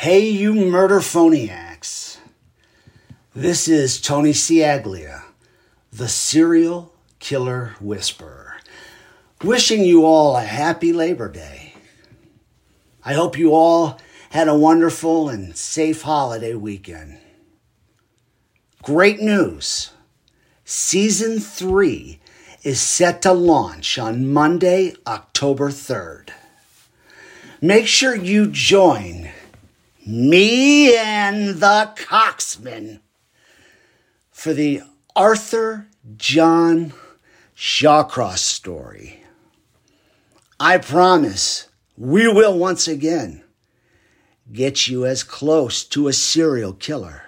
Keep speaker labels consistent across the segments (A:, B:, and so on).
A: Hey, you murder phoniacs. This is Tony Ciaglia, the serial killer whisperer, wishing you all a happy Labor Day. I hope you all had a wonderful and safe holiday weekend. Great news! Season 3 is set to launch on Monday, October 3rd. Make sure you join me and the Coxman for the Arthur John Shawcross story. I promise we will once again get you as close to a serial killer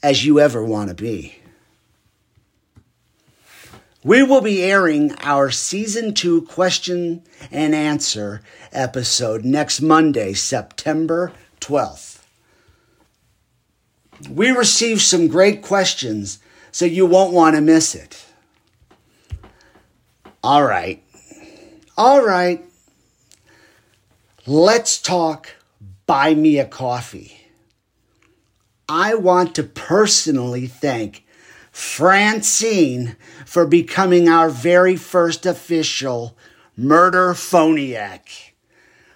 A: as you ever want to be. We will be airing our season two question and answer episode next Monday, September 12th. We received some great questions, so you won't want to miss it. All right. All right. Let's talk buy me a coffee. I want to personally thank Francine for becoming our very first official murder phoniac.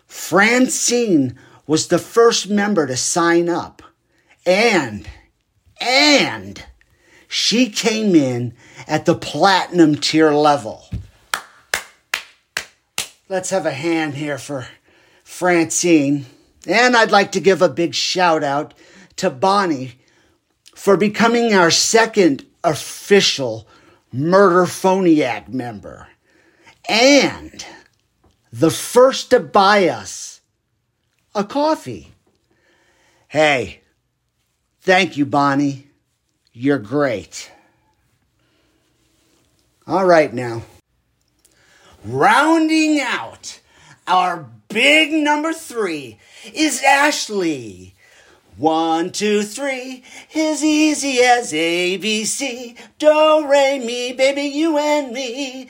A: Francine was the first member to sign up. And, and she came in at the platinum tier level. Let's have a hand here for Francine. And I'd like to give a big shout out to Bonnie for becoming our second official Murder Phoniac member. And the first to buy us a coffee. Hey, thank you, Bonnie. You're great. All right, now. Rounding out our big number three is Ashley. One, two, three is easy as ABC. Do, re, mi, baby, you and me.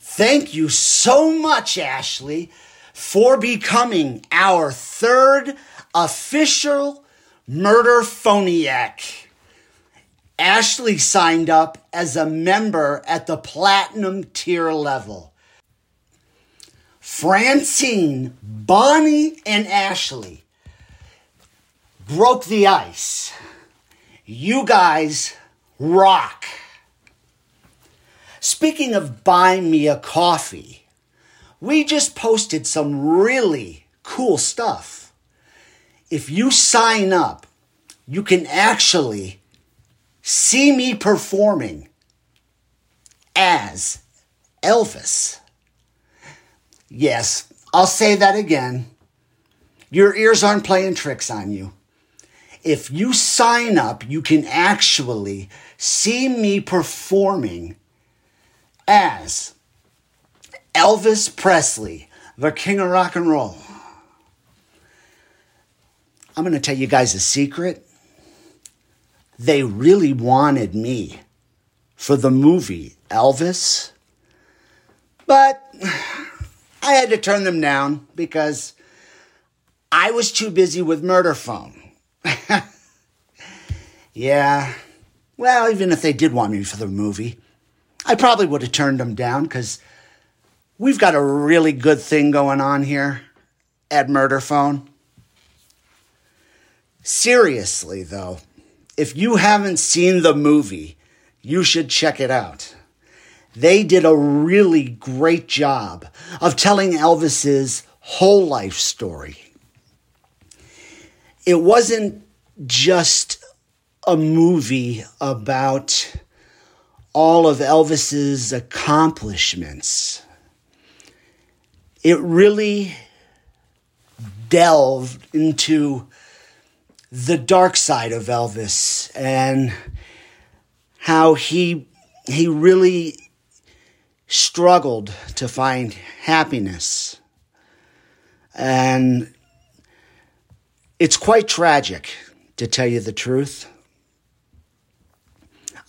A: Thank you so much, Ashley, for becoming our third official murder phoniac. Ashley signed up as a member at the platinum tier level. Francine, Bonnie, and Ashley broke the ice. You guys rock. Speaking of buying me a coffee, we just posted some really cool stuff. If you sign up, you can actually see me performing as Elvis. Yes, I'll say that again. Your ears aren't playing tricks on you. If you sign up, you can actually see me performing as Elvis Presley, the king of rock and roll. I'm going to tell you guys a secret. They really wanted me for the movie Elvis, but I had to turn them down because I was too busy with Murder Phone. yeah. Well, even if they did want me for the movie, I probably would have turned them down because we've got a really good thing going on here at Murder Phone. Seriously, though, if you haven't seen the movie, you should check it out. They did a really great job of telling Elvis's whole life story. It wasn't just a movie about all of Elvis's accomplishments. It really delved into the dark side of Elvis and how he he really struggled to find happiness. And it's quite tragic, to tell you the truth.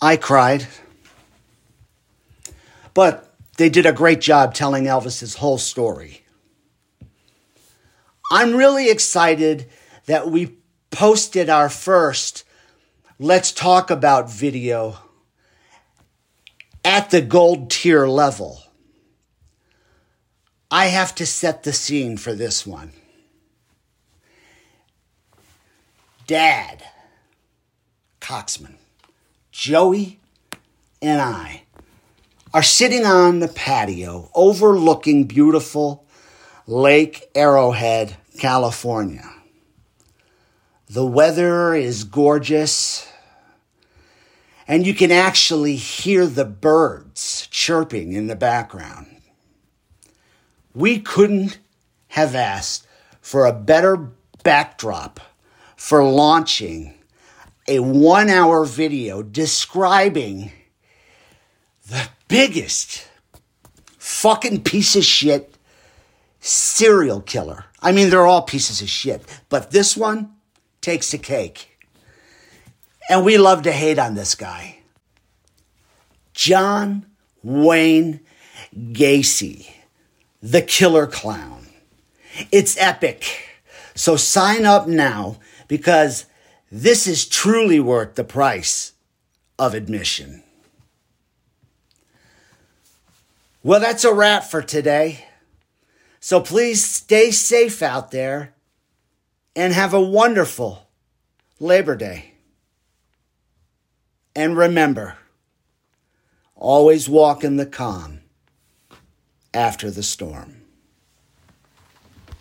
A: I cried. But they did a great job telling Elvis's whole story. I'm really excited that we posted our first Let's Talk About video at the gold tier level. I have to set the scene for this one. Dad, Coxman, Joey, and I are sitting on the patio overlooking beautiful Lake Arrowhead, California. The weather is gorgeous, and you can actually hear the birds chirping in the background. We couldn't have asked for a better backdrop for launching a one hour video describing the biggest fucking piece of shit serial killer. I mean, they're all pieces of shit, but this one takes the cake. And we love to hate on this guy. John Wayne Gacy, the killer clown. It's epic. So sign up now because this is truly worth the price of admission. Well, that's a wrap for today. So please stay safe out there and have a wonderful Labor Day. And remember, always walk in the calm after the storm.